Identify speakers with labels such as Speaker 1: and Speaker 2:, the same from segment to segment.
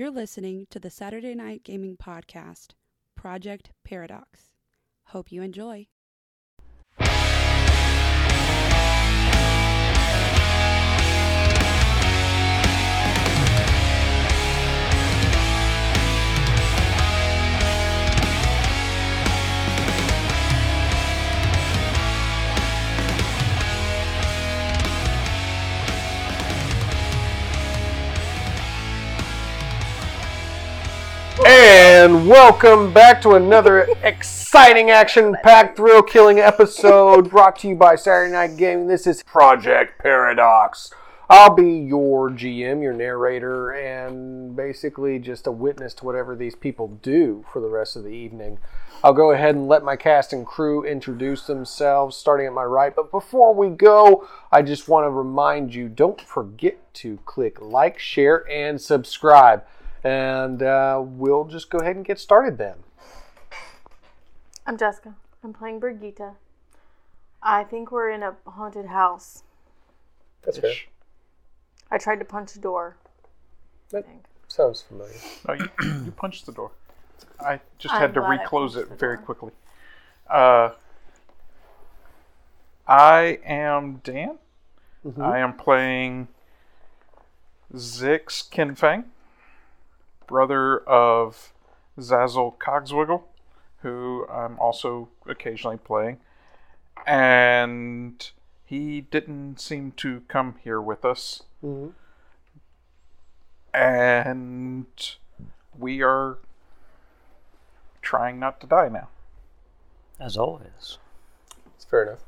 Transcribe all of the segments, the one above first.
Speaker 1: You're listening to the Saturday Night Gaming Podcast, Project Paradox. Hope you enjoy.
Speaker 2: And welcome back to another exciting action packed thrill killing episode brought to you by Saturday Night Gaming. This is Project Paradox. I'll be your GM, your narrator, and basically just a witness to whatever these people do for the rest of the evening. I'll go ahead and let my cast and crew introduce themselves, starting at my right. But before we go, I just want to remind you don't forget to click like, share, and subscribe. And uh, we'll just go ahead and get started then.
Speaker 3: I'm Jessica. I'm playing Brigitte. I think we're in a haunted house.
Speaker 2: That's fair.
Speaker 3: I tried to punch a door. I
Speaker 2: That
Speaker 3: think.
Speaker 2: sounds familiar.
Speaker 4: Oh, you, you punched the door. I just
Speaker 3: I'm
Speaker 4: had to
Speaker 3: glad I
Speaker 4: reclose it very
Speaker 3: door.
Speaker 4: quickly. Uh, I am Dan.
Speaker 2: Mm-hmm.
Speaker 4: I am playing Zix Kinfang, brother of Zazzle Cogswiggle, who I'm also occasionally playing. And he didn't seem to come here with us.
Speaker 2: Mhm.
Speaker 4: And we are trying not to die now.
Speaker 5: As always.
Speaker 2: It's fair enough.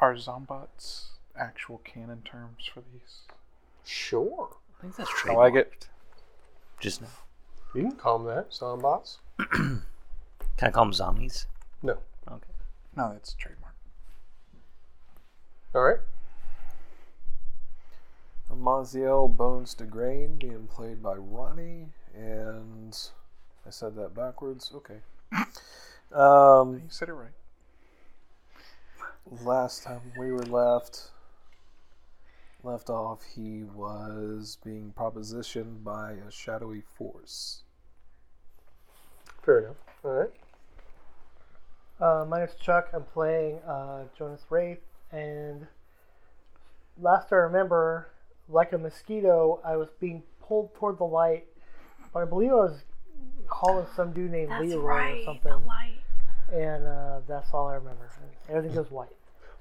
Speaker 4: Are zombots actual canon terms for these?
Speaker 2: Sure.
Speaker 5: I think that's
Speaker 4: I
Speaker 5: true.
Speaker 4: like it.
Speaker 5: Just now.
Speaker 2: You can call them that. Zombots.
Speaker 5: Can I call them zombies?
Speaker 2: No.
Speaker 5: Okay.
Speaker 4: No, that's a trademark.
Speaker 2: All right.
Speaker 6: Maziel Bones DeGrain, being played by Ronnie, and I said that backwards. Okay. Um,
Speaker 4: You said it right.
Speaker 6: last time we were left left off, he was being propositioned by a shadowy force.
Speaker 2: Fair enough. All right.
Speaker 7: Uh, my name's Chuck. I'm playing uh, Jonas Wraith, and last I remember, like a mosquito, I was being pulled toward the light, but I believe I was calling some dude named
Speaker 3: That's
Speaker 7: Leroy
Speaker 3: right.
Speaker 7: or something,
Speaker 3: The light.
Speaker 7: and uh, that's all I remember. Everything goes white.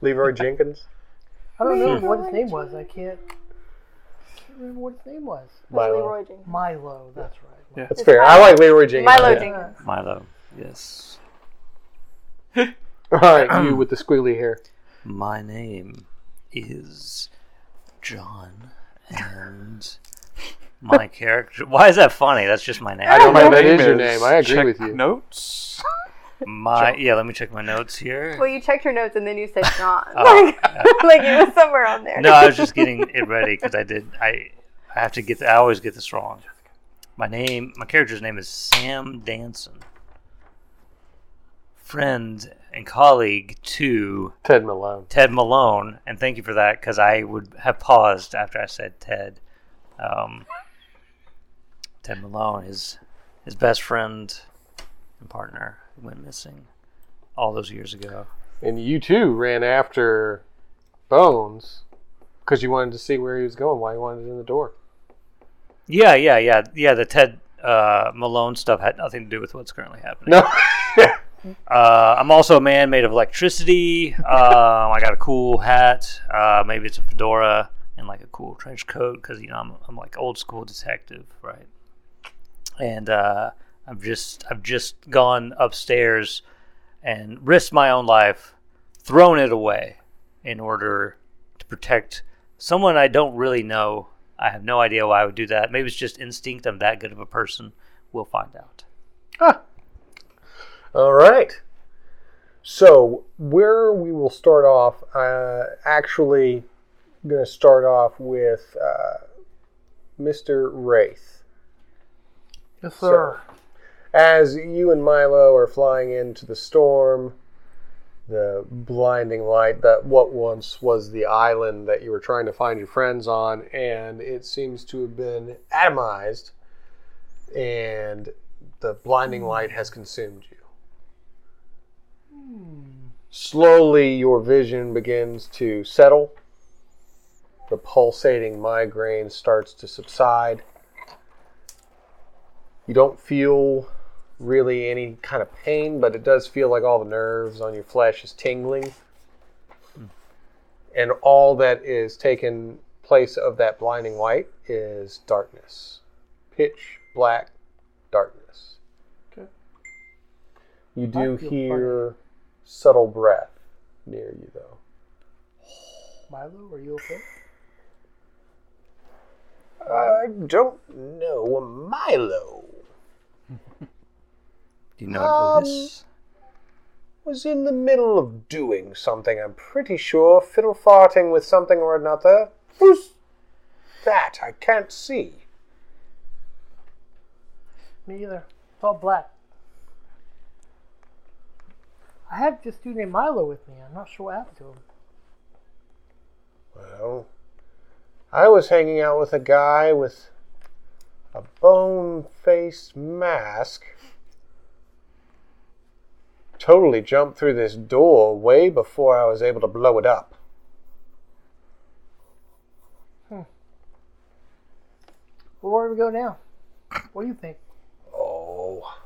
Speaker 2: Leroy Jenkins.
Speaker 7: I don't know what his name was. I can't, can't remember what his name was.
Speaker 2: Milo.
Speaker 3: Leroy Jenkins.
Speaker 7: Milo. That's right.
Speaker 4: Yeah.
Speaker 2: That's fair. I like Leroy Jenkins.
Speaker 3: Milo
Speaker 2: Yeah.
Speaker 3: Jenkins.
Speaker 5: Milo. Yes.
Speaker 2: All right, you with the squiggly hair.
Speaker 5: My name is John, and my character. Why is that funny? That's just my name.
Speaker 2: I don't know. That
Speaker 4: Name
Speaker 2: is your name. I agree
Speaker 4: check
Speaker 2: with you.
Speaker 4: Notes.
Speaker 5: My yeah. Let me check my notes here.
Speaker 3: Well, you checked your notes and then you said John.
Speaker 5: Oh,
Speaker 3: like, like it was somewhere on there.
Speaker 5: No, I was just getting it ready because I did. I I have to get. I always get this wrong. My name, my character's name is Sam Danson. Friend and colleague to
Speaker 2: Ted Malone.
Speaker 5: Ted Malone, and thank you for that because I would have paused after I said Ted. Um, Ted Malone, his his best friend and partner, who went missing all those years ago.
Speaker 2: And you too ran after Bones because you wanted to see where he was going, why he wanted it in the door.
Speaker 5: Yeah, yeah, yeah, yeah. The Ted uh, Malone stuff had nothing to do with what's currently happening.
Speaker 2: No.
Speaker 5: Uh, I'm also a man made of electricity. Um, I got a cool hat. Uh, maybe it's a fedora and like a cool trench coat because you know I'm, I'm like old school detective, right? And uh, I've just I've just gone upstairs and risked my own life, thrown it away in order to protect someone I don't really know. I have no idea why I would do that. Maybe it's just instinct. I'm that good of a person. We'll find out.
Speaker 2: All right. So where we will start off, uh, actually, going to start off with uh, Mr. Wraith.
Speaker 7: Yes, sir.
Speaker 2: As you and Milo are flying into the storm, the blinding light that what once was the island that you were trying to find your friends on, and it seems to have been atomized, and the blinding light has consumed you. Slowly, your vision begins to settle. The pulsating migraine starts to subside. You don't feel really any kind of pain, but it does feel like all the nerves on your flesh is tingling. And all that is taken place of that blinding light is darkness. Pitch black darkness.
Speaker 6: Okay.
Speaker 2: You do hear subtle breath near you though.
Speaker 7: Milo, are you okay?
Speaker 2: I don't know Milo.
Speaker 5: Do you know
Speaker 2: Um,
Speaker 5: Otis?
Speaker 2: was in the middle of doing something, I'm pretty sure. Fiddle farting with something or another. Who's that? I can't see.
Speaker 7: Me either. It's all black. I have this dude named Milo with me. I'm not sure what happened to him.
Speaker 2: Well, I was hanging out with a guy with a bone faced mask. Totally jumped through this door way before I was able to blow it up. Hmm.
Speaker 7: Well, where do we go now? What do you think?
Speaker 2: Oh.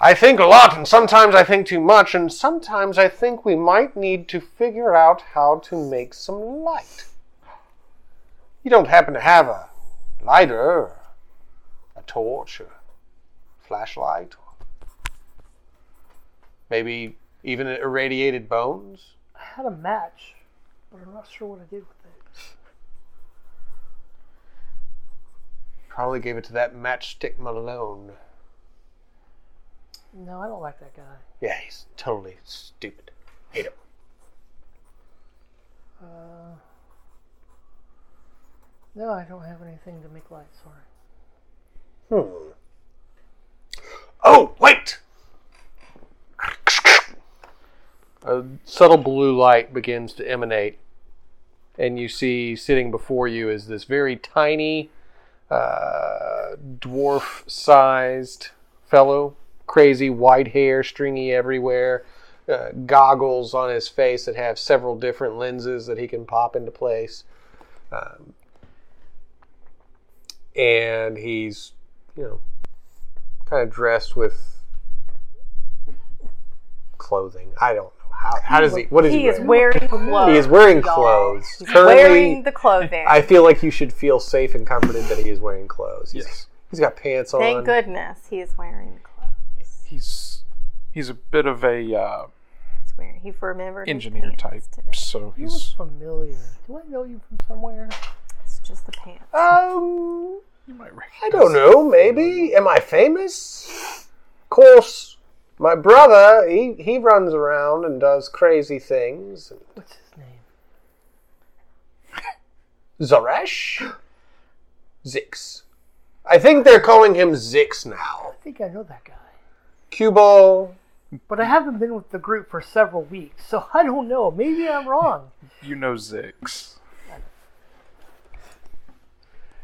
Speaker 2: I think a lot, and sometimes I think too much, and sometimes I think we might need to figure out how to make some light. You don't happen to have a lighter, or a torch, or flashlight, maybe even irradiated bones?
Speaker 7: I had a match, but I'm not sure what I did with it.
Speaker 2: Probably gave it to that matchstick Malone.
Speaker 7: No, I don't like that guy.
Speaker 2: Yeah, he's totally stupid. Hate him.
Speaker 7: Uh, no, I don't have anything to make light. Sorry.
Speaker 2: Hmm. Oh, wait! A subtle blue light begins to emanate, and you see sitting before you is this very tiny, uh, dwarf sized fellow. Crazy white hair, stringy everywhere, uh, goggles on his face that have several different lenses that he can pop into place. Um, and he's, you know, kind of dressed with clothing. I don't know how. How does he? What is he,
Speaker 3: He is
Speaker 2: wearing?
Speaker 3: wearing clothes.
Speaker 2: He is wearing clothes.
Speaker 3: He's
Speaker 2: Currently,
Speaker 3: wearing the clothing.
Speaker 2: I feel like you should feel safe and comforted that he is wearing clothes. He's,
Speaker 6: Yes.
Speaker 2: he's got pants on.
Speaker 3: Thank goodness he is wearing clothes.
Speaker 4: He's he's a bit of a uh,
Speaker 3: He's wearing. He remembered his
Speaker 4: engineer type,
Speaker 3: Today.
Speaker 4: so
Speaker 7: You look
Speaker 4: he's
Speaker 7: familiar. Do I know you from somewhere?
Speaker 3: It's just the pants.
Speaker 2: Um,
Speaker 4: you might recognize.
Speaker 2: I don't know. Maybe am I famous? Of course, my brother he he runs around and does crazy things.
Speaker 7: What's his name?
Speaker 2: Zaresh, Zix. I think they're calling him Zix now.
Speaker 7: I think I know that guy.
Speaker 2: Cubo.
Speaker 7: But I haven't been with the group for several weeks, so I don't know. Maybe I'm wrong.
Speaker 4: You know Zix.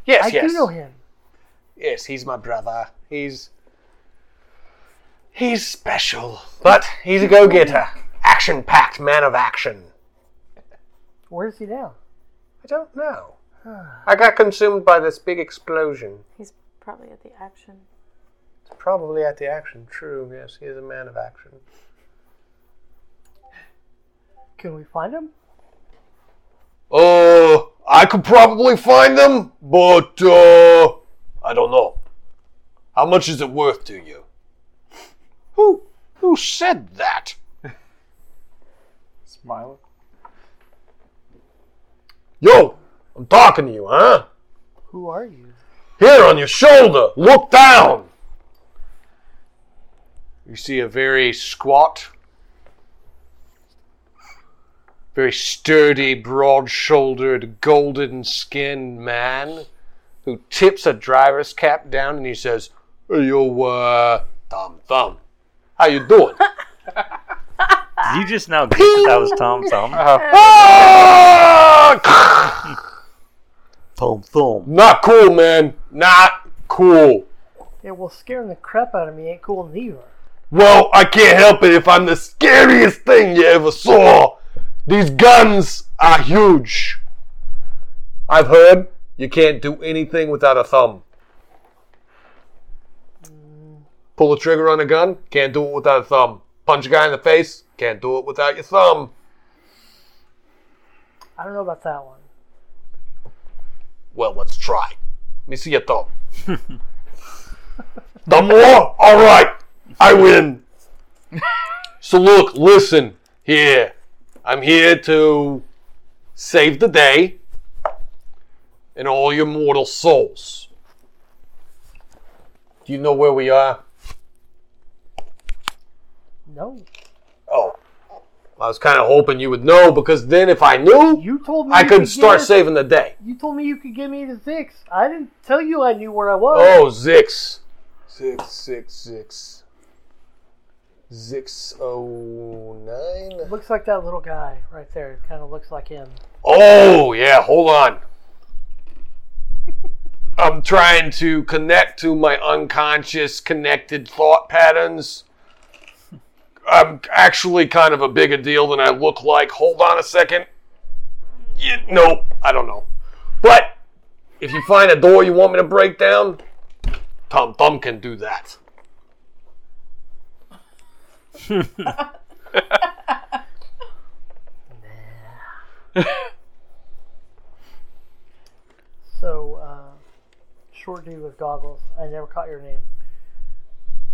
Speaker 2: Yes,
Speaker 7: I
Speaker 2: yes.
Speaker 7: do know him.
Speaker 2: Yes, he's my brother. He's he's special, but he's a go-getter, action-packed man of action.
Speaker 7: Where's he now?
Speaker 2: I don't know. I got consumed by this big explosion.
Speaker 3: He's probably at the action.
Speaker 2: It's probably at the action. True. Yes, he is a man of action.
Speaker 7: Can we find him?
Speaker 2: Uh, I could probably find them, but uh, I don't know. How much is it worth to you? Who who said that?
Speaker 4: Smiling.
Speaker 2: Yo, I'm talking to you, huh?
Speaker 7: Who are you?
Speaker 2: Here on your shoulder, look down. You see a very squat, very sturdy, broad shouldered, golden skinned man who tips a driver's cap down and he says, Hey, yo, uh, Thumb Thumb, how you doing?
Speaker 5: You just now get that that was Tom Thumb.
Speaker 2: Ah!
Speaker 5: Tom Thumb.
Speaker 2: Not cool, man. Not cool.
Speaker 7: Yeah, well, scaring the crap out of me ain't cool neither.
Speaker 2: Well, I can't help it if I'm the scariest thing you ever saw. These guns are huge. I've heard you can't do anything without a thumb. Pull the trigger on a gun, can't do it without a thumb. Punch a guy in the face, can't do it without your thumb.
Speaker 7: I don't know about that one.
Speaker 2: Well, let's try. Let me see your thumb. thumb war? All right, I win. so look, listen here. I'm here to save the day and all your mortal souls. Do you know where we are?
Speaker 7: No.
Speaker 2: Oh, I was kind of hoping you would know because then if I knew,
Speaker 7: You told me
Speaker 2: I
Speaker 7: you
Speaker 2: could start
Speaker 7: get-
Speaker 2: saving the day.
Speaker 7: You told me you could give me the Zix. I didn't tell you I knew where I was.
Speaker 2: Oh, Zix. Six, six, six. Zix oh nine.
Speaker 7: Looks like that little guy right there. It kind of looks like him.
Speaker 2: Oh, yeah, hold on. I'm trying to connect to my unconscious connected thought patterns. I'm actually kind of a bigger deal than I look like. Hold on a second. You, nope, I don't know. But if you find a door you want me to break down, Tom Thumb can do that.
Speaker 7: So, uh, short dude with goggles. I never caught your name.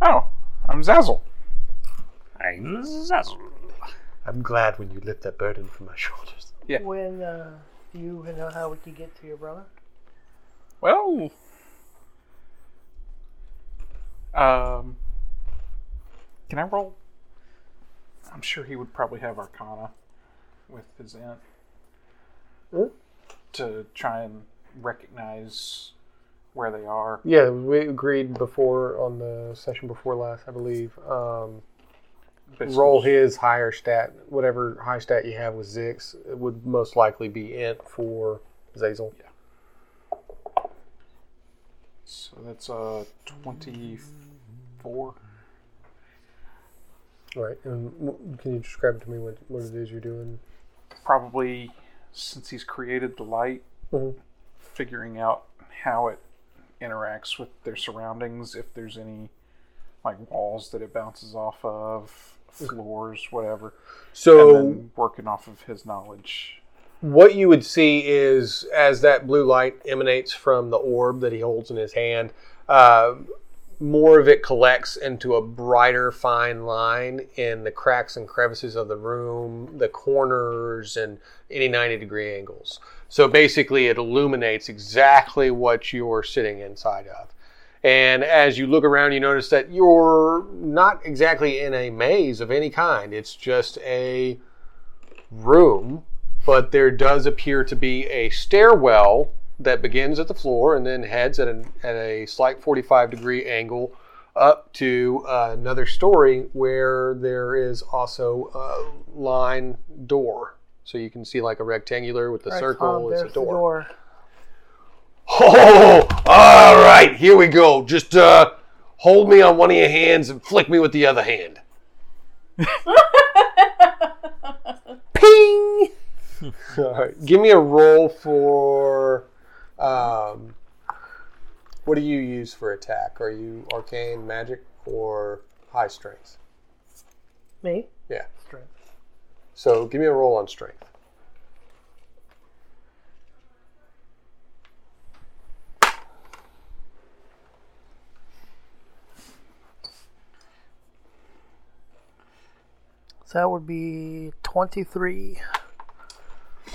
Speaker 4: Oh, I'm Zazzle.
Speaker 5: I'm Zazzle.
Speaker 2: I'm glad when you lift that burden from my shoulders.
Speaker 4: Yeah.
Speaker 7: When uh, you know how we could get to your brother?
Speaker 4: Well, um, can I roll? I'm sure he would probably have Arcana with his int
Speaker 2: Huh?
Speaker 4: to try and recognize where they are.
Speaker 2: Yeah, we agreed before on the session before last, I believe. Um,
Speaker 4: But
Speaker 2: roll his higher stat, whatever high stat you have with Zix, it would most likely be int for Zazzle. Yeah.
Speaker 4: So that's uh 24.
Speaker 2: All right, and w- can you describe to me what, what it is you're doing?
Speaker 4: Probably since he's created the light,
Speaker 2: Mhm.
Speaker 4: figuring out how it interacts with their surroundings, if there's any like walls that it bounces off of, floors, whatever.
Speaker 2: So,
Speaker 4: working off of his knowledge.
Speaker 2: what you would see is as that blue light emanates from the orb that he holds in his hand, uh, more of it collects into a brighter, fine line in the cracks and crevices of the room, the corners, and any 90 degree angles. So basically, it illuminates exactly what you're sitting inside of. And as you look around, you notice that you're not exactly in a maze of any kind. It's just a room, but there does appear to be a stairwell that begins at the floor and then heads at, an, at a slight 45 degree angle up to uh, another story where there is also a line door. So you can see like a rectangular with the
Speaker 7: Right,
Speaker 2: circle is
Speaker 7: there's
Speaker 2: a
Speaker 7: the
Speaker 2: door. Oh, all right, here we go. Just uh, hold me on one of your hands and flick me with the other hand. Ping! all right, give me a roll for. Um, what do you use for attack? Are you arcane, magic, or high strength?
Speaker 7: Me?
Speaker 2: Yeah.
Speaker 7: Strength.
Speaker 2: So give me a roll on strength.
Speaker 7: So that would be 23.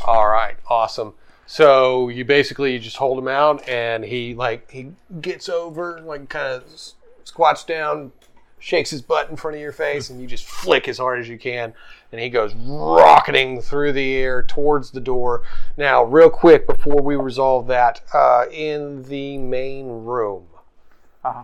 Speaker 2: All right, awesome. So you basically you just hold him out, and he like he gets over, like kind of squats down, shakes his butt in front of your face, and you just flick as hard as you can, and he goes rocketing through the air towards the door. Now, real quick before we resolve that, uh, in the main room,
Speaker 4: Uh-huh.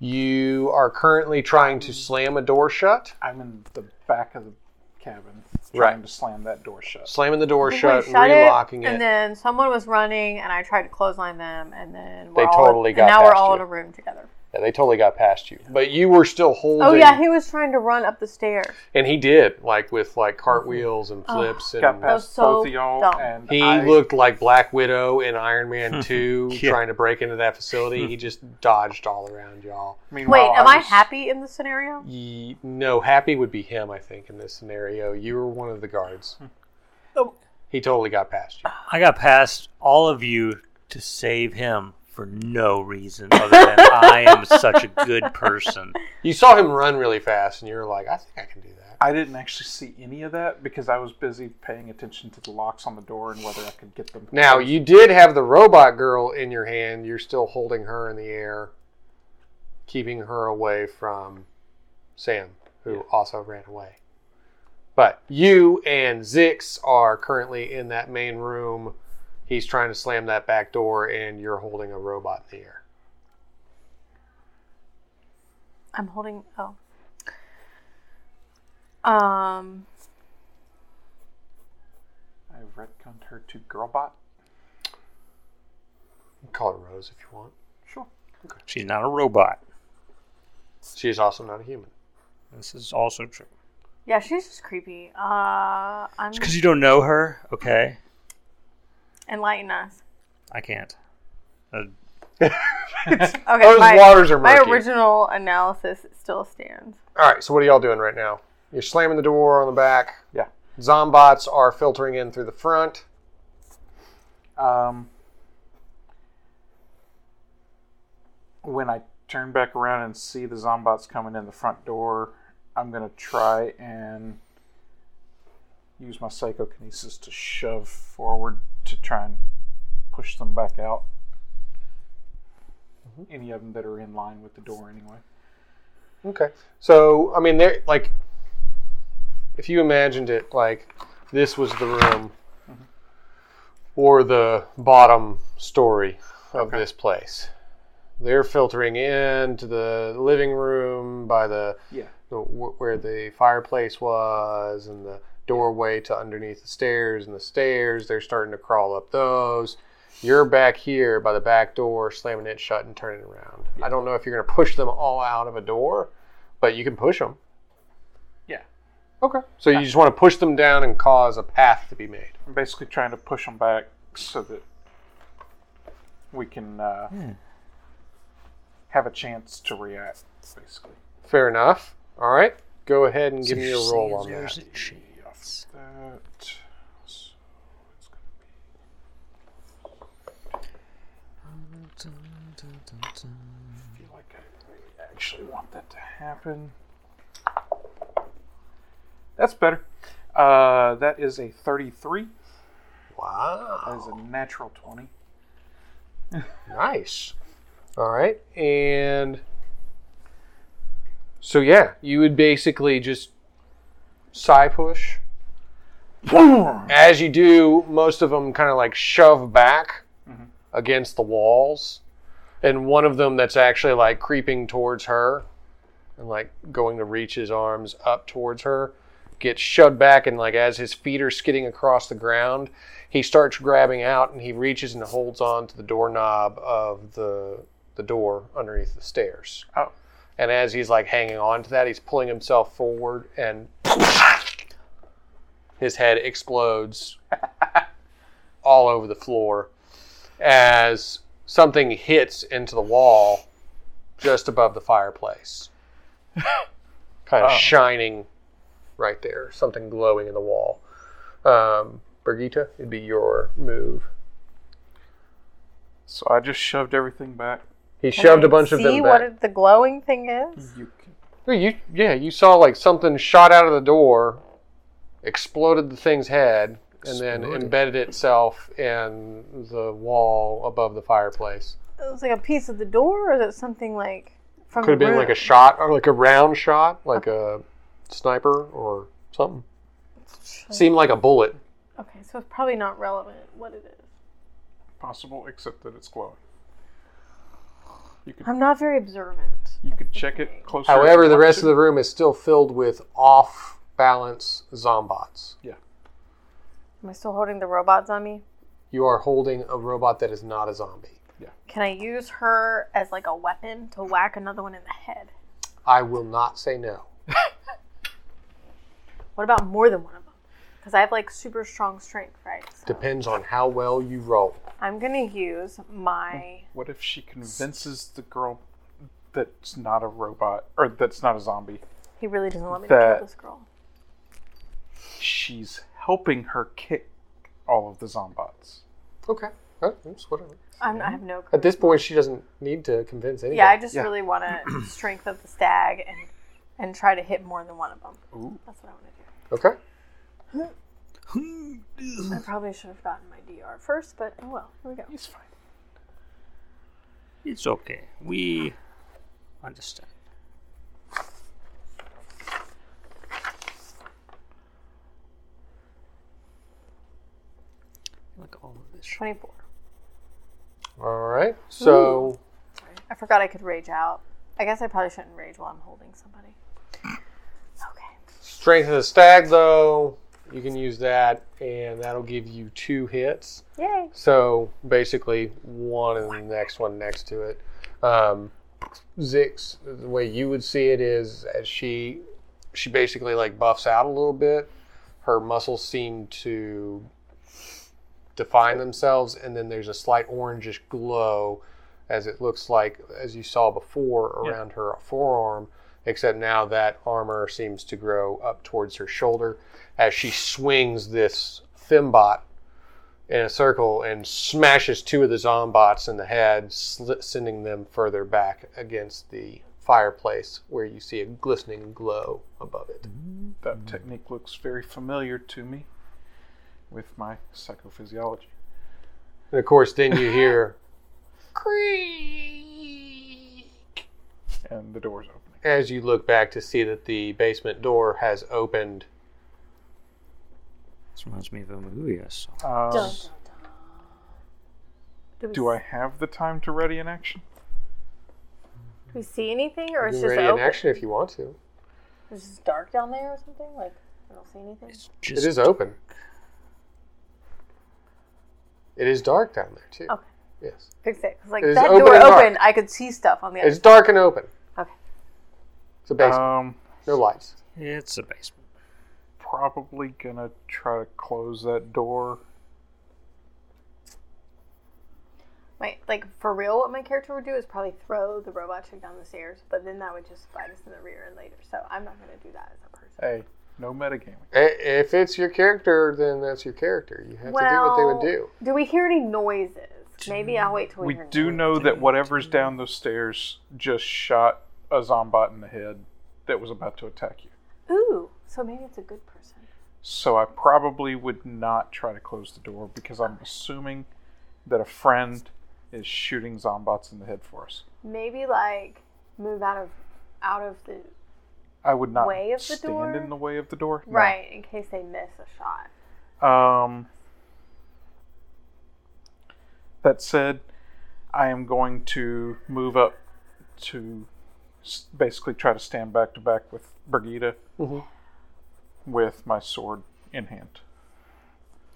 Speaker 2: You are currently trying to slam a door shut.
Speaker 4: I'm in the back of the cabin, trying
Speaker 2: Right.
Speaker 4: to slam that door shut.
Speaker 2: Slamming the door shut,
Speaker 3: we shut
Speaker 2: relocking it.
Speaker 3: and then someone was running, and I tried to clothesline them, and then
Speaker 2: They
Speaker 3: we're all-
Speaker 2: totally
Speaker 3: and
Speaker 2: got
Speaker 3: now we're
Speaker 2: past
Speaker 3: all
Speaker 2: you.
Speaker 3: in a room together.
Speaker 2: Yeah, they totally got past you, but you were still holding.
Speaker 3: Oh yeah, he was trying to run up the stairs.
Speaker 2: and he did like with like cartwheels and flips and.
Speaker 4: Got past
Speaker 3: so
Speaker 4: both of y'all,
Speaker 3: dumb.
Speaker 4: and
Speaker 2: He
Speaker 4: I,
Speaker 2: looked like Black Widow in Iron Man 2
Speaker 5: Yeah.
Speaker 2: trying to break into that facility. he just dodged all around y'all.
Speaker 4: Meanwhile,
Speaker 3: Wait, am I
Speaker 4: was-
Speaker 3: happy in this scenario?
Speaker 2: Ye- no, Happy would be him, I think, in this scenario. You were one of the guards.
Speaker 3: Oh.
Speaker 2: He totally got past you.
Speaker 5: I got past all of you to save him for no reason other than I am such a good person.
Speaker 2: You saw him run really fast, and you were like, I think I can do that.
Speaker 4: I didn't actually see any of that because I was busy paying attention to the locks on the door and whether I could get them.
Speaker 2: Now, you did have the robot girl in your hand. You're still holding her in the air, keeping her away from Sam, who also ran away. But you and Zix are currently in that main room. He's trying to slam that back door, and you're holding a robot in the air.
Speaker 3: I'm holding. Oh. Um.
Speaker 4: I've retconned her to Girlbot.
Speaker 2: Call her Rose if you want.
Speaker 4: Sure. Okay.
Speaker 5: She's not a robot.
Speaker 2: She is also not a human.
Speaker 5: This is also true.
Speaker 3: Yeah, she's just creepy. Uh, I'm
Speaker 5: Because you don't know her, okay?
Speaker 3: Enlighten us.
Speaker 5: I can't. Uh,
Speaker 3: Okay,
Speaker 2: Those
Speaker 3: my,
Speaker 2: waters are
Speaker 3: my
Speaker 2: murky.
Speaker 3: original analysis still stands.
Speaker 2: All right, so what are y'all doing right now? You're slamming the door on the back.
Speaker 4: Yeah.
Speaker 2: Zombots are filtering in through the front.
Speaker 4: Um, when I turn back around and see the zombots coming in the front door, I'm gonna try and use my psychokinesis to shove forward to try and push them back out. Mm-hmm. Any of them that are in line with the door, anyway.
Speaker 2: Okay. So, I mean, they're like, if you imagined it like this was the room mm-hmm. or the bottom story of this place, they're filtering into the living room by the,
Speaker 4: Yeah.
Speaker 2: the where the fireplace was and the doorway to underneath the stairs and the stairs. They're starting to crawl up those. You're back here by the back door, slamming it shut and turning around. I don't know if you're going to push them all out of a door, but you can push them.
Speaker 4: Yeah.
Speaker 2: Okay. So you just want to push them down and cause a path to be made.
Speaker 4: I'm basically trying to push them back so that we can uh, have a chance to react, basically.
Speaker 2: Fair enough. All right. Go ahead and give me a roll on that.
Speaker 5: A.
Speaker 4: That. So it's gonna I feel like I actually want that to happen. That's better. Uh, that is a 33. Wow. That is a natural 20.
Speaker 2: Nice. All right. And so, yeah, you would basically just psi push. As you do, most of them kind of like shove back mm-hmm. against the walls. And one of them that's actually like creeping towards her and like going to reach his arms up towards her gets shoved back. And like as his feet are skidding across the ground, he starts grabbing out and he reaches and holds on to the doorknob of the, the door underneath the stairs.
Speaker 4: Oh.
Speaker 2: And as he's like hanging on to that, he's pulling himself forward and his head explodes all over the floor as something hits into the wall just above the fireplace. kind of
Speaker 4: Oh.
Speaker 2: shining right there, something glowing in the wall. Um, Brigitte, it'd be your move.
Speaker 4: So I just shoved everything back.
Speaker 2: He shoved
Speaker 3: Can
Speaker 2: a bunch of them back.
Speaker 3: See what the glowing thing is?
Speaker 4: You can.
Speaker 2: You, yeah, you saw like something shot out of the door, exploded the thing's head, and then
Speaker 6: Exploded.
Speaker 2: embedded itself in the wall above the fireplace.
Speaker 3: It was like a piece of the door, or is it something like from
Speaker 2: Could have
Speaker 3: the
Speaker 2: been like a shot, or like a round shot, like a sniper or something. Seemed like a bullet.
Speaker 3: Okay, so it's probably not relevant what it is.
Speaker 4: Possible, except that it's glowing. You could
Speaker 3: I'm not very observant.
Speaker 4: you could check it closer.
Speaker 2: However, the rest of the room is still filled with off balance zombots. Yeah.
Speaker 3: Am I still holding the robots on me?
Speaker 2: You are holding a robot that is not a zombie. Yeah.
Speaker 3: Can I use her as like a weapon to whack another one in the head?
Speaker 2: I will not say no.
Speaker 3: What about more than one of them? Because I have like super strong strength, right? So
Speaker 2: Depends on how well you roll.
Speaker 3: I'm gonna use my.
Speaker 4: What if she convinces the girl that's not a robot or that's not a zombie?
Speaker 3: He really doesn't want me to
Speaker 4: That-
Speaker 3: kill this girl.
Speaker 4: She's helping her kick all of the zombots.
Speaker 2: Okay. Uh, oops, whatever.
Speaker 3: I'm, I have no.
Speaker 2: At this point, she doesn't need to convince anyone.
Speaker 3: Yeah, I just
Speaker 4: Yeah.
Speaker 3: really want to strength of the stag and and try to hit more than one of them.
Speaker 4: Ooh.
Speaker 3: That's what I want to do. Okay. I probably should have gotten my DR first, but oh well. Here we go.
Speaker 4: It's fine.
Speaker 5: It's okay. We understand. Like all of this.
Speaker 3: Twenty-four.
Speaker 2: All right. So
Speaker 3: I forgot I could rage out. I guess I probably shouldn't rage while I'm holding somebody. Okay.
Speaker 2: strength of the stag, though, you can use that, and that'll give you two hits.
Speaker 3: Yay.
Speaker 2: So basically, one and the next one next to it. Um, Zix, the way you would see it is, as she she basically like buffs out a little bit. Her muscles seem to define themselves, and then there's a slight orangish glow, as it looks like as you saw before around her forearm. Except now that armor seems to grow up towards her shoulder as she swings this Thimbot in a circle and smashes two of the zombots in the head, sli- sending them further back against the fireplace where you see a glistening glow above it.
Speaker 4: That technique looks very familiar to me with my psychophysiology.
Speaker 2: And of course, then you hear creak,
Speaker 4: And the door's opening.
Speaker 2: as you look back to see that the basement door has opened.
Speaker 5: This reminds me of a movie I saw.
Speaker 4: Um,
Speaker 3: Dun, dun, dun. Do
Speaker 4: I have the time to ready an action?
Speaker 3: do we see anything, or
Speaker 2: You
Speaker 3: it's just
Speaker 2: ready in
Speaker 3: open?
Speaker 2: action if you want to.
Speaker 3: Is just dark down there or something. Like I don't see anything.
Speaker 5: It's just
Speaker 2: is open. It is dark down there too.
Speaker 3: Okay.
Speaker 2: Yes,
Speaker 3: Fix it. 'Cause, like
Speaker 2: It is
Speaker 3: that
Speaker 2: open
Speaker 3: door
Speaker 2: and
Speaker 3: open, I could see stuff on the other.
Speaker 2: it's dark and open.
Speaker 3: Okay.
Speaker 2: It's a basement,
Speaker 4: Um,
Speaker 2: no lights.
Speaker 5: It's a basement.
Speaker 4: probably gonna try to close that door.
Speaker 3: My like for real, what my character would do is probably throw the robot chick down the stairs, but then that would just bite us in the rear end later. So I'm not gonna do that as a person.
Speaker 4: Hey, no metagaming.
Speaker 2: If it's your character, then that's your character. You have to do what they would do.
Speaker 3: Do we hear any noises? Maybe I'll wait till we,
Speaker 4: We
Speaker 3: hear
Speaker 4: do
Speaker 3: noises.
Speaker 4: know that whatever's down those stairs just shot a zombot in the head that was about to attack you.
Speaker 3: Ooh, so maybe it's a good person.
Speaker 4: So I probably would not try to close the door because I'm assuming that a friend is shooting zombots in the head for us.
Speaker 3: Maybe like move out of out of the
Speaker 4: I would not
Speaker 3: Way of the
Speaker 4: stand
Speaker 3: door?
Speaker 4: in the way of the door. No.
Speaker 3: right in case they miss a shot.
Speaker 4: Um, that said, I am going to move up to basically try to stand back to back with Brigitte
Speaker 2: Mhm.
Speaker 4: with my sword in hand,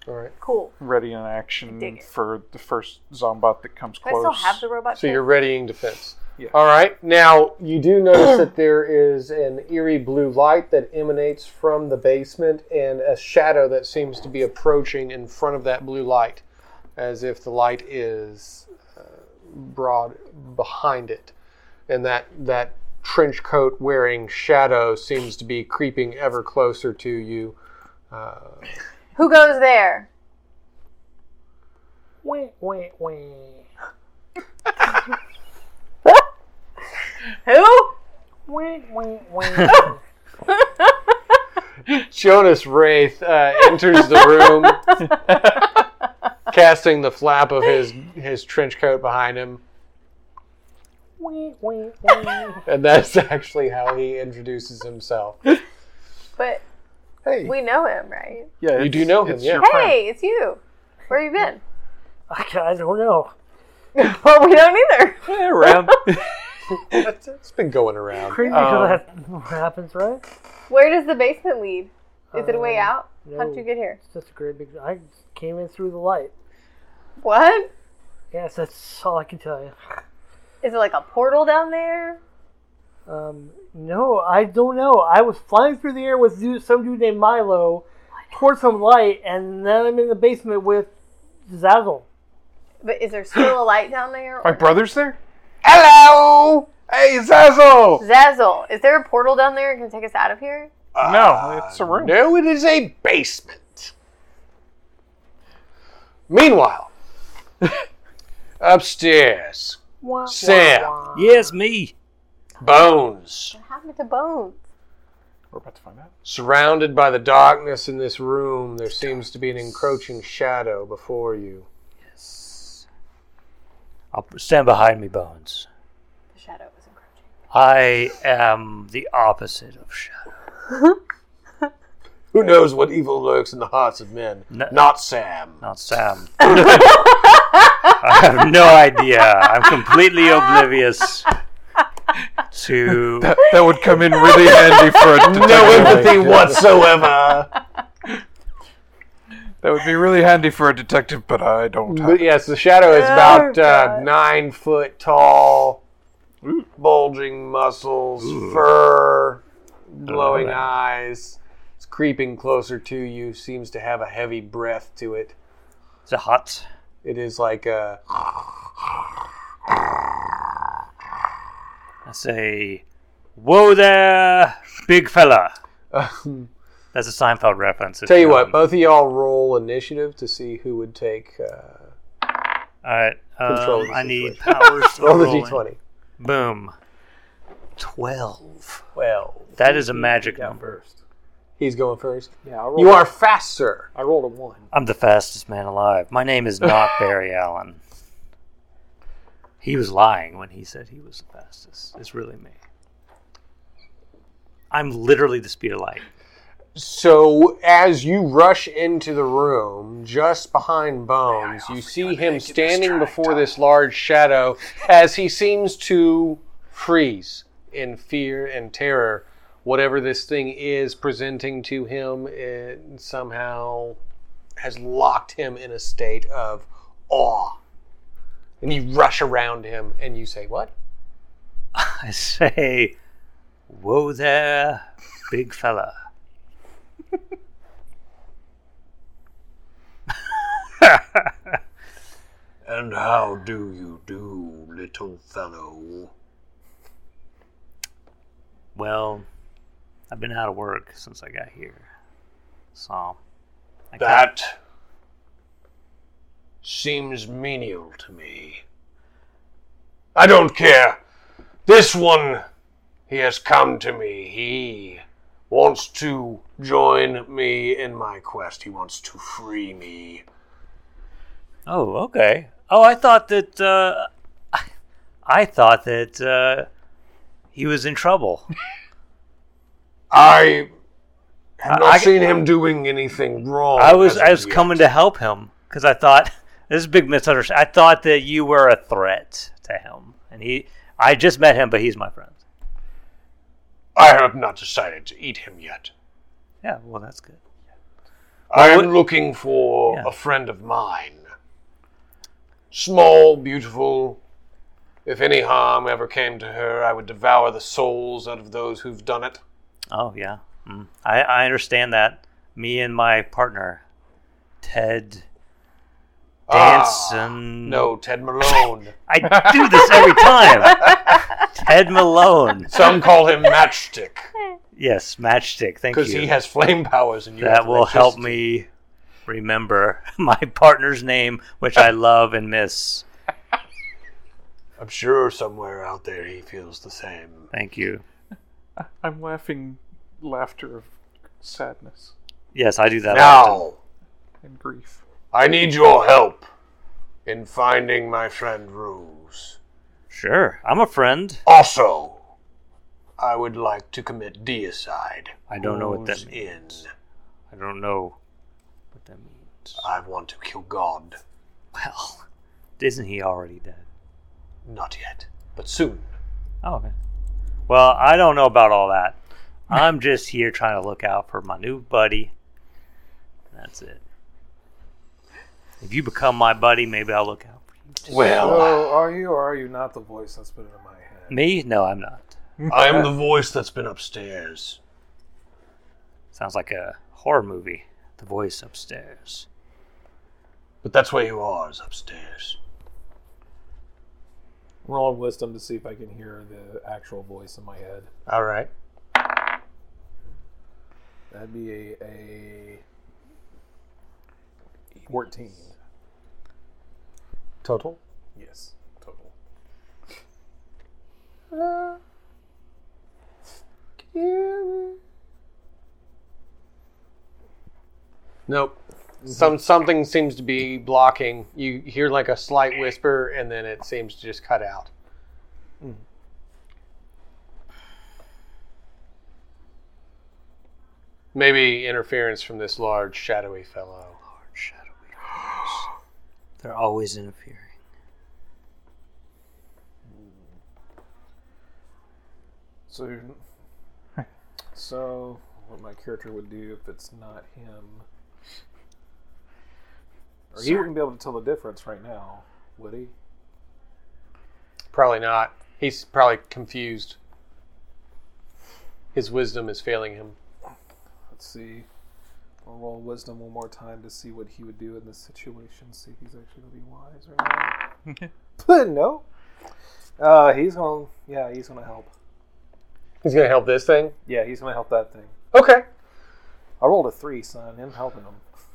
Speaker 2: All right.
Speaker 3: Cool.
Speaker 4: ready in action for the first zombot that comes
Speaker 3: Do I still have the robot?
Speaker 2: So
Speaker 3: chick?
Speaker 2: you're readying defense.
Speaker 4: Yeah.
Speaker 2: All right. Now you do notice that there is an eerie blue light that emanates from the basement, and a shadow that seems to be approaching in front of that blue light, as if the light is uh, broad behind it, and that that trench coat wearing shadow seems to be creeping ever closer to you. Uh,
Speaker 3: Who goes there?
Speaker 7: Wait, wait, wait.
Speaker 3: Who?
Speaker 2: Jonas Wraith uh, enters the room, casting the flap of his his trench coat behind him, and that's actually how he introduces himself.
Speaker 3: But
Speaker 2: Hey,
Speaker 3: we know him, right?
Speaker 4: Yeah,
Speaker 2: You do
Speaker 4: it's-
Speaker 2: know him,
Speaker 4: it's
Speaker 2: yeah.
Speaker 4: your friend.
Speaker 3: Hey, it's you. Where you been?
Speaker 7: I, I don't know.
Speaker 3: well, we don't either.
Speaker 4: Yeah, around.
Speaker 2: It's it's been going around.
Speaker 7: Pretty
Speaker 4: Um,
Speaker 7: sure what happens, right?
Speaker 3: Where does the basement lead? Is it a way
Speaker 7: Um,
Speaker 3: out? How'd you get here?
Speaker 7: It's just a great big. I came in through the light.
Speaker 3: What?
Speaker 7: Yes, that's all I can tell you.
Speaker 3: Is it like a portal down there?
Speaker 7: Um, no, I don't know. I was flying through the air with some dude named Milo towards some light, and then I'm in the basement with Zazzle.
Speaker 3: But is there still a light down there?
Speaker 4: My brother's there?
Speaker 2: Hello! Hey, Zazzle!
Speaker 3: Zazzle, is there a portal down there that can take us out of here?
Speaker 4: no, uh, it's a room.
Speaker 2: No, it is a basement. Meanwhile, upstairs, Sam,
Speaker 5: Yes, me.
Speaker 2: Bones,
Speaker 3: What happened to Bones?
Speaker 4: We're about to find out.
Speaker 2: surrounded by the darkness in this room, there seems to be an encroaching shadow before you.
Speaker 5: I'll stand behind me, Bones.
Speaker 3: The shadow was encroaching.
Speaker 5: I am the opposite of shadow.
Speaker 2: Who knows what evil lurks in the hearts of men?
Speaker 5: No-
Speaker 2: Not Sam.
Speaker 5: Not Sam. I have no idea. I'm completely oblivious to.
Speaker 4: That, that would come in really handy for a detective.
Speaker 2: No empathy whatsoever.
Speaker 4: That would be really handy for a detective, but I don't have
Speaker 2: But yes, the shadow is about uh, nine foot tall, bulging muscles, fur, glowing
Speaker 5: that.
Speaker 2: eyes. It's creeping closer to you. Seems to have a heavy breath to it. it.
Speaker 5: Is it hot?
Speaker 2: It is like a
Speaker 5: I say, Whoa there, big fella. That's a Seinfeld reference.
Speaker 2: Tell you what, both of y'all roll initiative to see who would take. Uh,
Speaker 5: All right.
Speaker 2: Control
Speaker 5: Um,
Speaker 2: the
Speaker 5: I need powers. to
Speaker 2: roll the
Speaker 5: roll in.
Speaker 2: d20.
Speaker 5: Boom. 12.
Speaker 2: Well,
Speaker 5: That is a magic number.
Speaker 2: he's going first.
Speaker 6: Yeah, I rolled,
Speaker 2: You are fast, sir.
Speaker 6: I rolled a one.
Speaker 5: I'm the fastest man alive. My name is not Barry Allen. He was lying when he said he was the fastest. It's really me. I'm literally the speed of light.
Speaker 2: So, as you rush into the room, just behind Bones, you see him standing before this large shadow as he seems to freeze in fear and terror. Whatever this thing is presenting to him, it somehow has locked him in a state of awe. And you rush around him and you say, What?
Speaker 5: I say, Whoa there, big fella.
Speaker 2: And how do you do, little fellow?
Speaker 5: Well, I've been out of work since I got here. So, I can't-
Speaker 2: That seems menial to me. I don't care. This one, he has come to me. He wants to join me in my quest. He wants to free me.
Speaker 5: Oh, okay. Oh, I thought that. Uh, I thought that uh, he was in trouble.
Speaker 2: I have not
Speaker 5: I-
Speaker 2: seen him doing anything wrong.
Speaker 5: I was I was
Speaker 2: yet.
Speaker 5: coming to help him because I thought this is a big misunderstanding. I thought that you were a threat to him, and he. I just met him, but he's my friend.
Speaker 2: I have not decided to eat him yet.
Speaker 5: Yeah, well, that's good.
Speaker 2: I am
Speaker 5: what-
Speaker 2: looking for
Speaker 5: Yeah.
Speaker 2: a friend of mine. Small, beautiful. If any harm ever came to her, I would devour the souls out of those who've done it.
Speaker 5: Oh yeah, mm. I I understand that. Me and my partner, Ted Danson.
Speaker 2: No, Ted Malone.
Speaker 5: I do this every time. Ted Malone.
Speaker 2: Some call him Matchstick
Speaker 5: Yes, Matchstick. Thank you.
Speaker 2: because he has flame powers and you
Speaker 5: that will help me remember my partner's name, which I love and miss.
Speaker 2: I'm sure somewhere out there he feels the same.
Speaker 5: Thank you.
Speaker 4: I'm laughing laughter of sadness
Speaker 5: Yes, I do that. often.
Speaker 2: Now,
Speaker 4: and grief.
Speaker 2: I need your help in finding my friend Rose.
Speaker 5: Sure, I'm a friend.
Speaker 2: Also, I would like to commit deicide.
Speaker 5: I don't know what that
Speaker 2: Who's
Speaker 5: means.
Speaker 2: In.
Speaker 5: I don't know what that.
Speaker 2: I want to kill God.
Speaker 5: Well, isn't he already dead?
Speaker 2: Not yet, but soon.
Speaker 5: Oh, okay. Well, I don't know about all that. I'm just here trying to look out for my new buddy. That's it. If you become my buddy, maybe I'll look out for you. too.
Speaker 2: Well,
Speaker 6: So, are you or are you not the voice that's been in my head?
Speaker 5: Me? No, I'm not.
Speaker 2: I am the voice that's been upstairs.
Speaker 5: Sounds like a horror movie. The voice upstairs.
Speaker 2: But that's where you are, is upstairs.
Speaker 6: Roll wisdom to see if I can hear the actual voice in my head.
Speaker 2: All right.
Speaker 6: That'd be a, a 14.
Speaker 2: Total?
Speaker 6: Yes, total.
Speaker 2: Uh, nope. Some something seems to be blocking. You hear like a slight whisper, and then it seems to just cut out. Maybe interference from this large, shadowy fellow.
Speaker 5: Large shadowy figures. They're always interfering.
Speaker 6: So, so what my character would do if it's not him? Or he wouldn't be able to tell the difference right now, would he?
Speaker 2: Probably not. He's probably confused. His wisdom is failing him.
Speaker 6: Let's see. I'll roll wisdom one more time to see what he would do in this situation. See if he's actually gonna be wise or not. no. Uh, he's gonna. Yeah, he's gonna help.
Speaker 2: He's gonna help this thing.
Speaker 6: Yeah, he's gonna help that thing.
Speaker 2: Okay.
Speaker 6: I rolled a three, son. I'm helping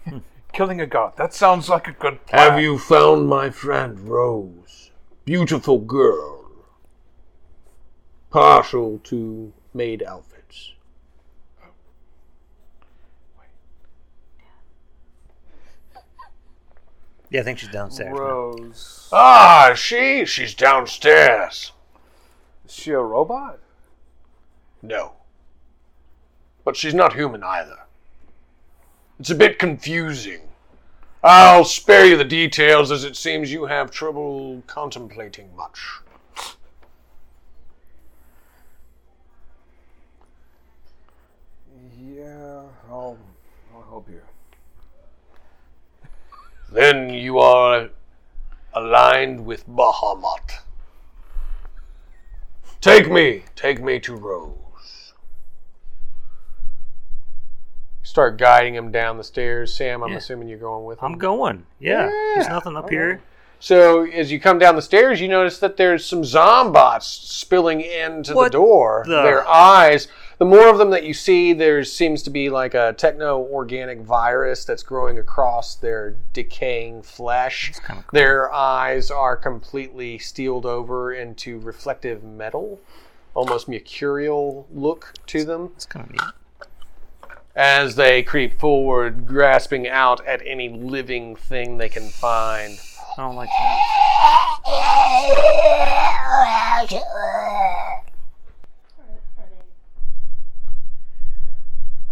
Speaker 6: him.
Speaker 4: Killing a god. That sounds like a good plan.
Speaker 8: Have you found my friend Rose? Beautiful girl. Partial to maid outfits.
Speaker 5: Yeah, I think she's downstairs.
Speaker 6: Rose.
Speaker 8: Ah, she? She's downstairs.
Speaker 6: Is she a robot?
Speaker 8: No. But she's not human either. It's a bit confusing. I'll spare you the details as it seems you have trouble contemplating much.
Speaker 6: Yeah, I'll, I'll help you.
Speaker 8: Then you are aligned with Bahamut. Take me, take me to Rose.
Speaker 2: Start guiding him down the stairs. Sam, I'm
Speaker 5: Yeah.
Speaker 2: assuming you're going with him.
Speaker 5: I'm going. Yeah. There's nothing up here.
Speaker 2: So as you come down the stairs, you notice that there's some zombots spilling into
Speaker 5: What
Speaker 2: the door.
Speaker 5: the-
Speaker 2: Their eyes. The more of them that you see, there seems to be like a techno-organic virus that's growing across their decaying flesh.
Speaker 5: cool.
Speaker 2: Their eyes are completely steeled over into reflective metal, almost mercurial look to them
Speaker 5: It's kind of neat.
Speaker 2: As they creep forward, grasping out at any living thing they can find.
Speaker 5: I don't like that.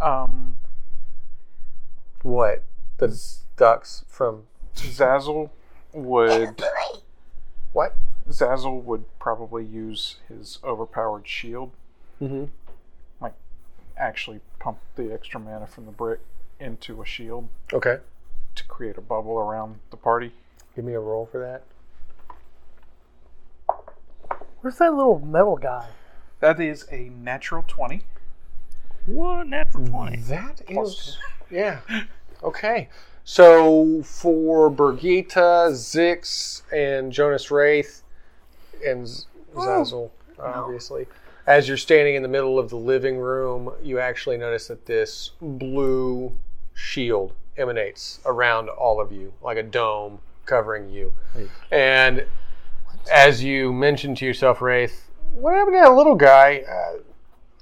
Speaker 4: Um,
Speaker 2: What? The ducks from
Speaker 4: Zazzle would
Speaker 2: what?
Speaker 4: Zazzle would probably use his overpowered shield,
Speaker 2: Mm-hmm.
Speaker 4: Like actually pump the extra mana from the brick into a shield
Speaker 2: Okay.
Speaker 4: to create a bubble around the party.
Speaker 2: Give me a roll for that.
Speaker 7: Where's that little metal guy?
Speaker 4: That is a natural twenty.
Speaker 5: What? Natural 20.
Speaker 2: That is, yeah. Okay. So for Birgitta, Zix, and Jonas Wraith, and Z- Zazzle, obviously, as you're standing in the middle of the living room, you actually notice that this blue shield emanates around all of you, like a dome covering you. And as you mention to yourself, Wraith, what happened to that little guy? Uh,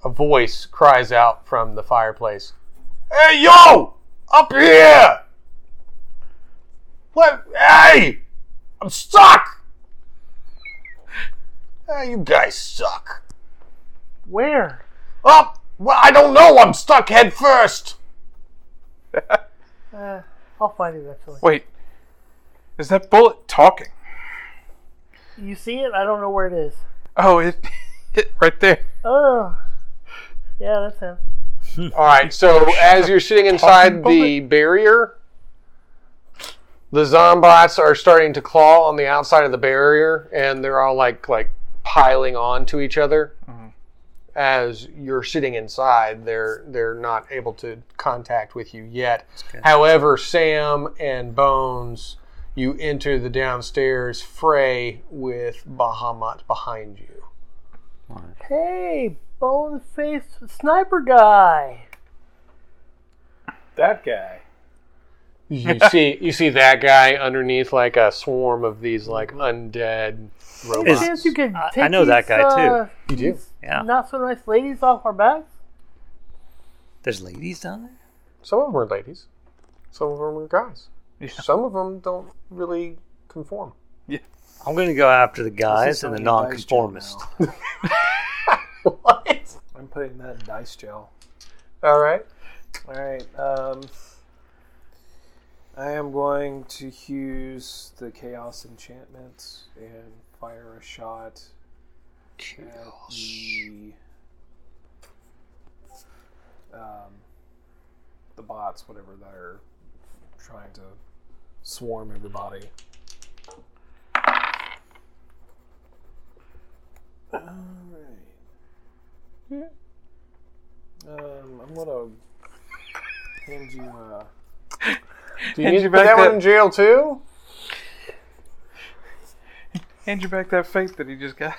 Speaker 2: a voice cries out from the fireplace.
Speaker 8: Hey, yo! Up here! What? Hey! I'm stuck! You guys suck.
Speaker 7: Where?
Speaker 8: Up! Well, I don't know. I'm stuck head first.
Speaker 7: Uh, I'll find it eventually.
Speaker 4: Wait, is that bullet talking?
Speaker 7: You see it? I don't know where it is.
Speaker 4: Oh, it hit right there.
Speaker 7: Oh, yeah, that's him.
Speaker 2: All right, so as you're sitting inside the barrier, the zombots are starting to claw on the outside of the barrier, and they're all like like piling on to each other. As you're sitting inside, they're they're not able to contact with you yet. However, Sam and Bones, you enter the downstairs fray with Bahamut behind you.
Speaker 7: Hey, bone faced sniper guy.
Speaker 6: That guy.
Speaker 2: You see, you see that guy underneath like a swarm of these like undead
Speaker 7: Any
Speaker 2: robots.
Speaker 7: chance you can
Speaker 5: I- I
Speaker 7: take
Speaker 5: know that
Speaker 7: these,
Speaker 5: guy, too.
Speaker 7: uh,
Speaker 2: You do?
Speaker 5: Yeah.
Speaker 7: Not so nice ladies off our backs.
Speaker 5: There's ladies down there?
Speaker 2: Some of them are ladies, some of them are guys.
Speaker 4: Yeah.
Speaker 2: Some of them don't really conform. Yeah.
Speaker 5: I'm going to go after the guys and the
Speaker 6: only a dice jail
Speaker 5: nonconformist.
Speaker 6: now.
Speaker 2: what?
Speaker 6: I'm putting that in dice jail.
Speaker 2: All right.
Speaker 6: All right. Um, I am going to use the chaos enchantment and fire a shot at the um, the bots, whatever that are trying to swarm everybody. All right. Um, I'm gonna hand you. Uh,
Speaker 2: Do you
Speaker 4: Hand
Speaker 2: need
Speaker 4: you
Speaker 2: to put
Speaker 4: back
Speaker 2: that one in jail too?
Speaker 4: Hand you back that fate that he just got.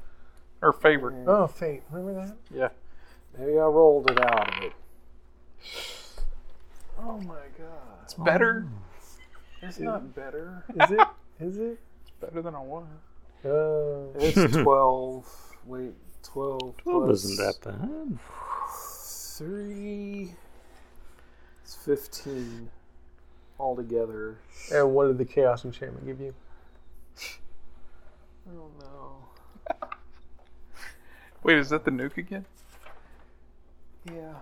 Speaker 4: or favor.
Speaker 2: Oh, fate. Remember that?
Speaker 4: Yeah.
Speaker 6: maybe I rolled it out of it. Oh my god!
Speaker 4: It's better.
Speaker 6: It's not better.
Speaker 2: Is it? Is it?
Speaker 4: It's better than I was.
Speaker 2: Uh,
Speaker 6: It's twelve. Wait, twelve.
Speaker 5: Well,
Speaker 6: plus
Speaker 5: isn't that bad?
Speaker 6: Three. It's fifteen altogether.
Speaker 2: and what did the chaos enchantment give you?
Speaker 6: Oh, I don't.
Speaker 4: Wait, is that the nuke again?
Speaker 6: Yeah.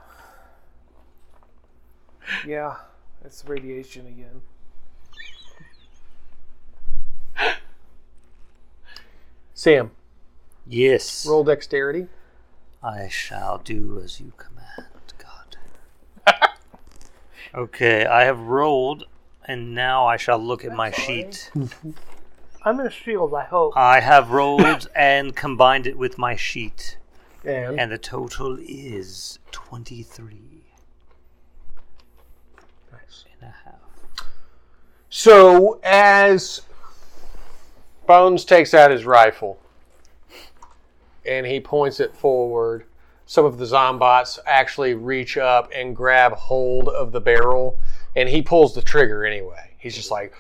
Speaker 6: Yeah, it's radiation again.
Speaker 2: Sam,
Speaker 5: Yes.
Speaker 2: roll dexterity.
Speaker 5: I shall do as you command, God. okay, I have rolled, and now I shall look at my sheet.
Speaker 7: I'm in a shield, I hope.
Speaker 5: I have rolled and combined it with my sheet,
Speaker 2: And,
Speaker 5: and the total is 23
Speaker 2: Nice.
Speaker 5: and a half.
Speaker 2: So as Bones takes out his rifle and he points it forward, some of the zombots actually reach up and grab hold of the barrel, and he pulls the trigger anyway. He's just like,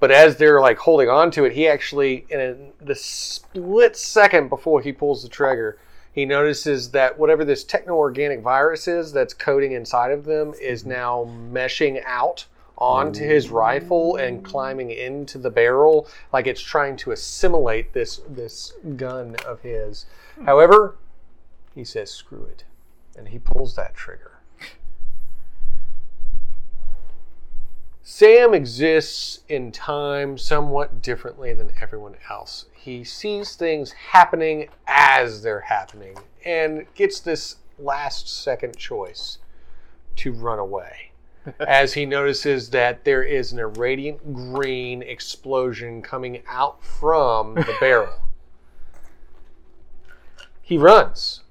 Speaker 2: but as they're like holding on to it, he actually, in a, the split second before he pulls the trigger, he notices that whatever this techno-organic virus is that's coating inside of them is mm-hmm. now meshing out onto his rifle and climbing into the barrel like it's trying to assimilate this this gun of his. Hmm. However, he says screw it and he pulls that trigger. Sam exists in time somewhat differently than everyone else. He sees things happening as they're happening and gets this last second choice to run away as he notices that there is an irradiant green explosion coming out from the barrel. He runs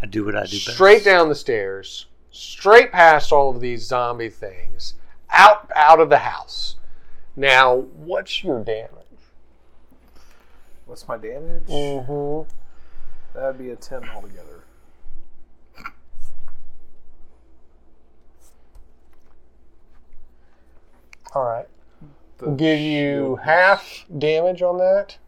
Speaker 5: I do what I do best.
Speaker 2: straight down the stairs, straight past all of these zombie things, out out of the house. Now, what's your damage?
Speaker 6: What's my damage?
Speaker 2: Mm-hmm.
Speaker 6: That'd be a 10 altogether.
Speaker 2: All right.
Speaker 4: The
Speaker 2: Give you half damage on that.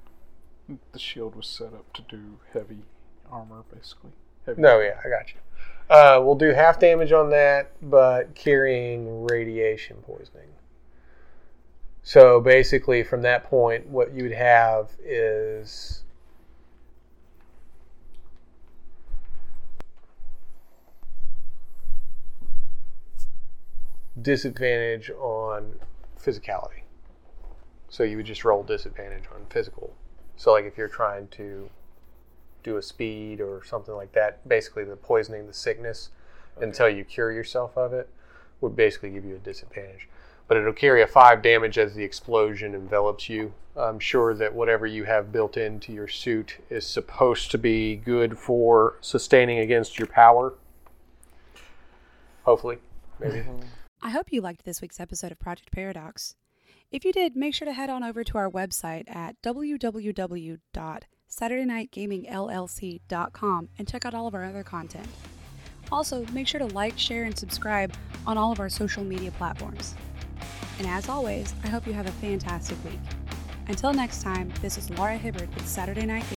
Speaker 4: The shield was set up to do heavy armor, basically. Heavy
Speaker 2: No, yeah, I got you. Uh, we'll do half damage on that, but carrying radiation poisoning. So basically, from that point, what you would have is disadvantage on physicality. So you would just roll disadvantage on physical So, like if you're trying to do a speed or something like that, basically the poisoning, the sickness, until you cure yourself of it, would basically give you a disadvantage. But it'll carry a five damage as the explosion envelops you. I'm sure that whatever you have built into your suit is supposed to be good for sustaining against your power. Hopefully, maybe. Mm-hmm.
Speaker 1: I hope you liked this week's episode of Project Paradox. If you did, make sure to head on over to our website at www.saturdaynightgamingllc.com and check out all of our other content. Also, make sure to like, share, and subscribe on all of our social media platforms. And as always, I hope you have a fantastic week. Until next time, this is Laura Hibbard with Saturday Night Gaming.